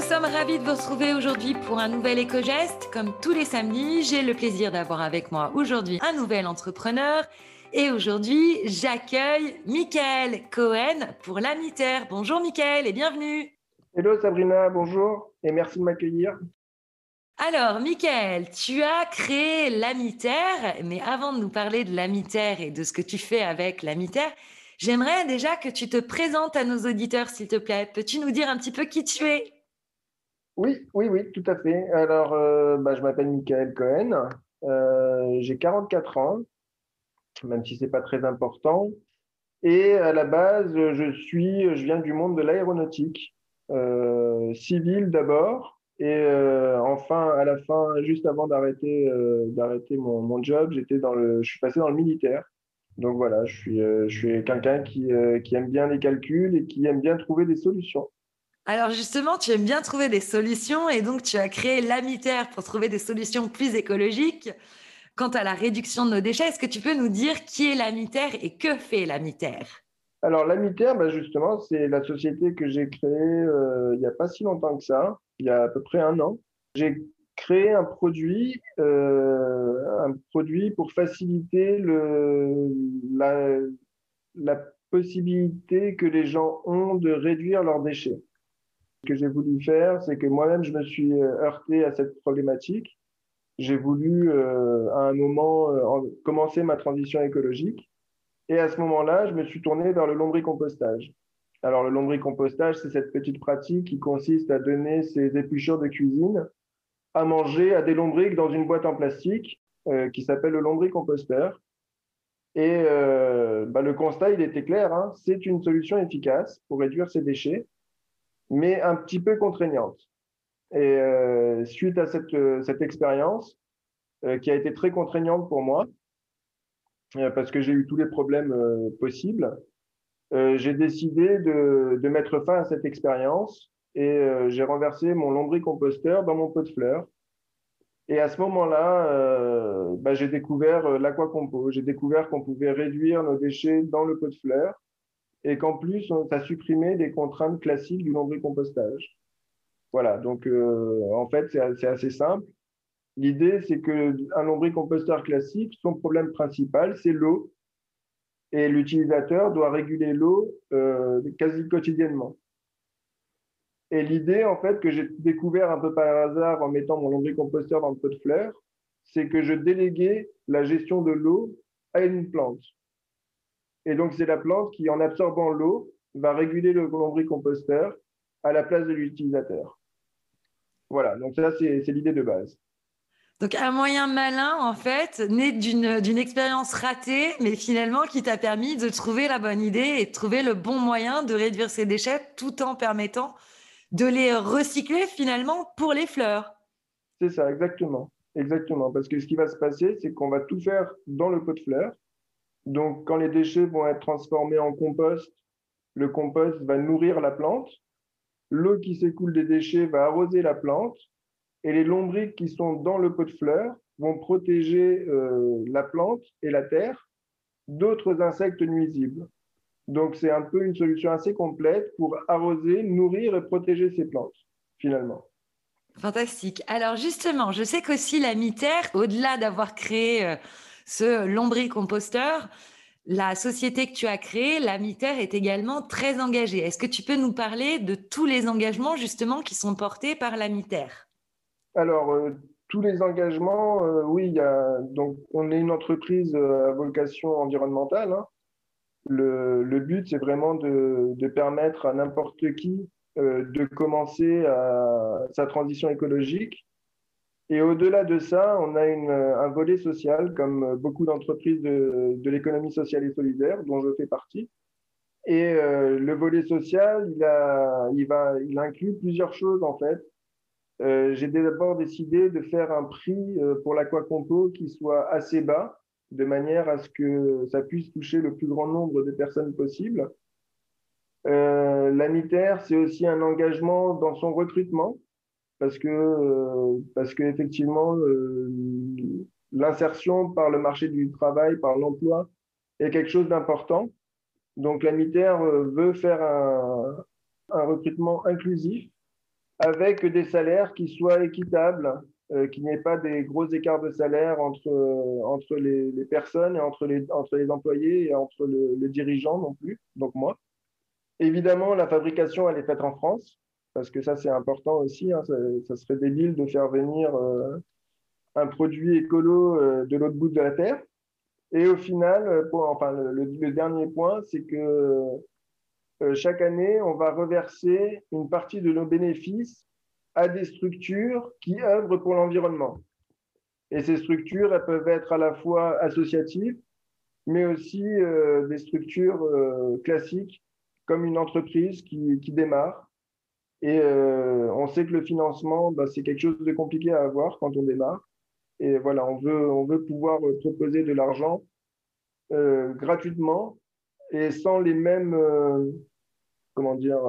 nous sommes ravis de vous retrouver aujourd'hui pour un nouvel éco-geste. Comme tous les samedis, j'ai le plaisir d'avoir avec moi aujourd'hui un nouvel entrepreneur. Et aujourd'hui, j'accueille Michael Cohen pour l'Amiter. Bonjour Michael et bienvenue. Hello Sabrina, bonjour et merci de m'accueillir. Alors, Michael, tu as créé l'Amiter, mais avant de nous parler de l'Amiter et de ce que tu fais avec l'Amiter, J'aimerais déjà que tu te présentes à nos auditeurs, s'il te plaît. Peux-tu nous dire un petit peu qui tu es? Oui, oui, oui, tout à fait. Alors, euh, bah, je m'appelle Michael Cohen. Euh, j'ai 44 ans, même si ce n'est pas très important. Et à la base, je suis, je viens du monde de l'aéronautique, euh, civile d'abord, et enfin, à la fin, juste avant d'arrêter, d'arrêter mon, mon, job, dans le, je suis passé dans le militaire. Donc voilà, je suis, euh, je suis quelqu'un qui, euh, qui, aime bien les calculs et qui aime bien trouver des solutions. Alors justement, tu aimes bien trouver des solutions et donc tu as créé l'Amiter pour trouver des solutions plus écologiques. Quant à la réduction de nos déchets, est-ce que tu peux nous dire qui est l'Amiter et que fait l'Amiter Alors l'Amiter, bah, justement, c'est la société que j'ai créée euh, il n'y a pas si longtemps que ça, il y a à peu près un an. J'ai créer un produit, euh, un produit pour faciliter la, possibilité que les gens ont de réduire leurs déchets. Que j'ai voulu faire, c'est que moi-même, je me suis euh, heurté à cette problématique. J'ai voulu, euh, à un moment, euh, commencer ma transition écologique. Et à ce moment-là, je me suis tourné vers le lombricompostage. Alors, le lombricompostage, c'est cette petite pratique qui consiste à donner ses épluchures de cuisine à manger à des lombriques dans une boîte en plastique qui s'appelle le lombricomposteur. Et bah, le constat, il était clair, hein, c'est une solution efficace pour réduire ces déchets, mais un petit peu contraignante. Et euh, suite à cette, cette expérience, qui a été très contraignante pour moi, parce que j'ai eu tous les problèmes possibles, j'ai décidé de, mettre fin à cette expérience et euh, j'ai renversé mon lombricomposteur dans mon pot de fleurs. Et à ce moment-là, euh, bah, j'ai découvert euh, l'aquacompo. J'ai découvert qu'on pouvait réduire nos déchets dans le pot de fleurs et qu'en plus, ça supprimait des contraintes classiques du lombricompostage. Voilà, donc en fait, c'est assez simple. L'idée, c'est qu'un lombricomposteur classique, son problème principal, c'est l'eau. Et l'utilisateur doit réguler l'eau quasi quotidiennement. Et l'idée, en fait, que j'ai découvert un peu par hasard en mettant mon lombricomposteur dans le pot de fleurs, c'est que je déléguais la gestion de l'eau à une plante. Et donc, c'est la plante qui, en absorbant l'eau, va réguler le lombricomposteur à la place de l'utilisateur. Voilà, donc ça, c'est l'idée de base. Donc, un moyen malin, en fait, né d'une expérience ratée, mais finalement qui t'a permis de trouver la bonne idée et de trouver le bon moyen de réduire ses déchets tout en permettant de les recycler finalement pour les fleurs. C'est ça, exactement. Exactement. Parce que ce qui va se passer, c'est qu'on va tout faire dans le pot de fleurs. Donc, quand les déchets vont être transformés en compost, le compost va nourrir la plante. L'eau qui s'écoule des déchets va arroser la plante. Et les lombriques qui sont dans le pot de fleurs vont protéger euh, la plante et la terre d'autres insectes nuisibles. Donc, c'est un peu une solution assez complète pour arroser, nourrir et protéger ces plantes, finalement. Fantastique. Alors, justement, je sais qu'aussi la Miter, au-delà d'avoir créé euh, ce lombricomposteur, la société que tu as créée, la Miter, est également très engagée. Est-ce que tu peux nous parler de tous les engagements, justement, qui sont portés par la Miter? Alors, euh, tous les engagements, euh, oui, donc, on est une entreprise à vocation environnementale. Hein, le, but, c'est vraiment de, permettre à n'importe qui euh, de commencer sa transition écologique. Et au-delà de ça, on a un volet social, comme beaucoup d'entreprises de, l'économie sociale et solidaire, dont je fais partie. Et euh, le volet social, il, inclut plusieurs choses en fait. Euh, j'ai d'abord décidé de faire un prix pour l'aquacompo qui soit assez bas, de manière à ce que ça puisse toucher le plus grand nombre de personnes possible. Euh, c'est aussi un engagement dans son recrutement, parce que, euh, parce que effectivement, euh, l'insertion par le marché du travail, par l'emploi, est quelque chose d'important. Donc, l'AMITER veut faire un, un recrutement inclusif avec des salaires qui soient équitables, euh, qu'il n'y ait pas des gros écarts de salaire entre, euh, entre les, les, personnes et entre les, entre les employés et entre le, le, dirigeant non plus, donc moi. Évidemment, la fabrication, elle est faite en France, parce que ça, c'est important aussi. Hein, ça, serait débile de faire venir euh, un produit écolo euh, de l'autre bout de la Terre. Et au final, euh, enfin, le, dernier point, c'est que chaque année, on va reverser une partie de nos bénéfices à des structures qui œuvrent pour l'environnement. Et ces structures, elles peuvent être à la fois associatives, mais aussi des structures classiques, comme une entreprise qui, qui démarre. Et euh, on sait que le financement, bah, c'est quelque chose de compliqué à avoir quand on démarre. Et voilà, on veut, on veut pouvoir proposer de l'argent euh, gratuitement et sans les mêmes, euh, comment dire,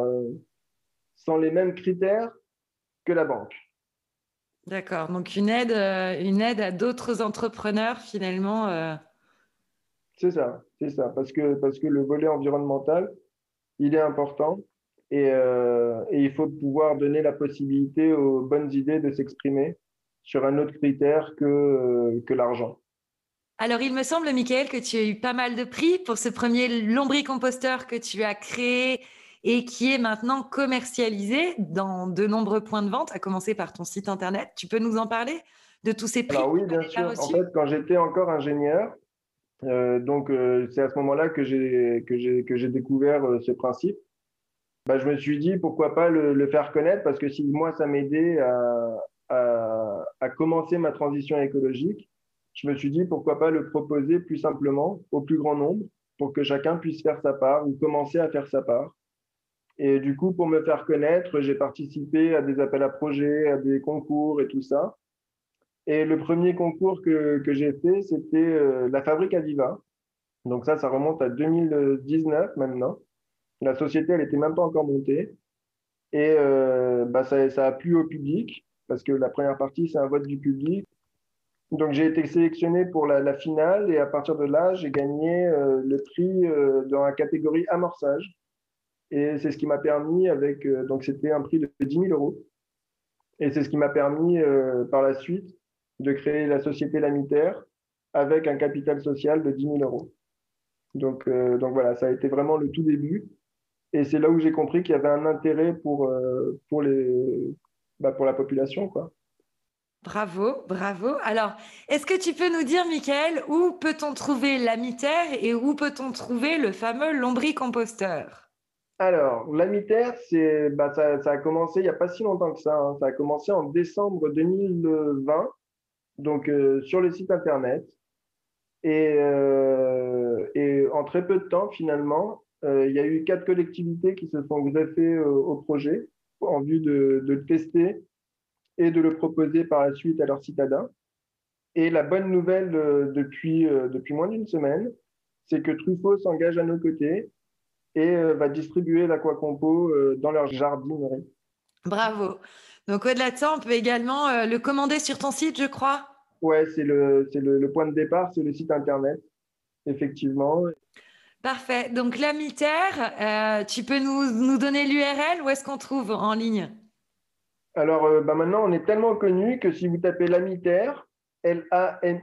sans les mêmes critères que la banque. D'accord. Donc une aide, une aide à d'autres entrepreneurs finalement. Euh... C'est ça, c'est ça. Parce que, parce que le volet environnemental, il est important et, euh, et, il faut pouvoir donner la possibilité aux bonnes idées de s'exprimer sur un autre critère que, euh, que l'argent. Alors, il me semble, Michael, que tu as eu pas mal de prix pour ce premier lombricomposteur que tu as créé et qui est maintenant commercialisé dans de nombreux points de vente, à commencer par ton site internet. Tu peux nous en parler de tous ces prix Alors oui, bien sûr. En fait, quand j'étais encore ingénieur, euh, donc euh, c'est à ce moment-là que j'ai que découvert euh, ce principe. Bah, je me suis dit pourquoi pas le, faire connaître parce que si moi ça m'aidait à, à, à commencer ma transition écologique, je me suis dit pourquoi pas le proposer plus simplement au plus grand nombre pour que chacun puisse faire sa part ou commencer à faire sa part. Et du coup, pour me faire connaître, j'ai participé à des appels à projets, à des concours et tout ça. Et le premier concours que, que j'ai fait, c'était euh, la Fabrique Aviva. Donc ça, ça remonte à 2019 maintenant. La société, elle n'était même pas encore montée. Et euh, bah, ça, a plu au public, parce que la première partie, c'est un vote du public. Donc j'ai été sélectionné pour la, finale et à partir de là, j'ai gagné euh, le prix euh, dans la catégorie amorçage. Et c'est ce qui m'a permis, avec donc c'était un prix de 10 000 euros. Et c'est ce qui m'a permis par la suite de créer la société Lamitaire avec un capital social de 10 000 euros. Donc voilà, ça a été vraiment le tout début. Et c'est là où j'ai compris qu'il y avait un intérêt pour, euh, pour, les, bah, pour la population. Quoi. Bravo, bravo. Alors, est-ce que tu peux nous dire, Michael, où peut-on trouver l'amitaire et où peut-on trouver le fameux lombricomposteur? Alors, l'amitaire, bah, ça, ça, a commencé il n'y a pas si longtemps que ça. Hein. Ça a commencé en décembre 2020, donc euh, sur le site internet. Et, euh, et, en très peu de temps, finalement, il y a eu quatre collectivités qui se sont greffées au projet en vue de, de, le tester et de le proposer par la suite à leur citadins. Et la bonne nouvelle depuis, depuis moins d'une semaine, c'est que Truffaut s'engage à nos côtés et euh, va distribuer l'aquacompo euh, dans leur jardinerie. Bravo. Donc au-delà de ça, on peut également euh, le commander sur ton site, je crois? Ouais, c'est le, le, le, point de départ, c'est le site internet, effectivement. Parfait. Donc la Terre, euh, tu peux nous, nous donner l'URL Où est-ce qu'on trouve en ligne? Alors euh, bah maintenant, on est tellement connu que si vous tapez Terre, L-A-M-I-T-E-2-R-E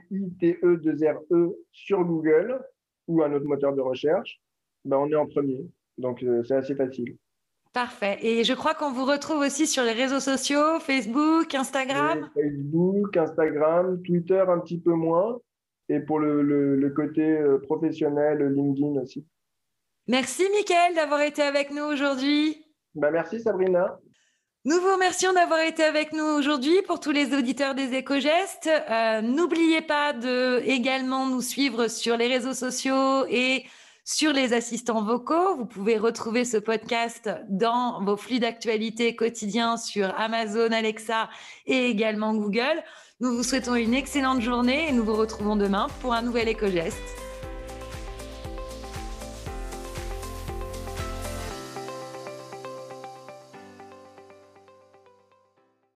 sur Google ou un autre moteur de recherche, ben, on est en premier. Donc, euh, c'est assez facile. Parfait. Et je crois qu'on vous retrouve aussi sur les réseaux sociaux, Facebook, Instagram. Facebook, Instagram, Twitter un petit peu moins. Et pour le, le, le côté euh, professionnel, LinkedIn aussi. Merci, Mickaël, d'avoir été avec nous aujourd'hui. Ben, merci, Sabrina. Nous vous remercions d'avoir été avec nous aujourd'hui pour tous les auditeurs des éco-gestes. Euh, N'oubliez pas de également nous suivre sur les réseaux sociaux et sur les assistants vocaux. Vous pouvez retrouver ce podcast dans vos flux d'actualité quotidiens sur Amazon, Alexa et également Google. Nous vous souhaitons une excellente journée et nous vous retrouvons demain pour un nouvel éco-geste.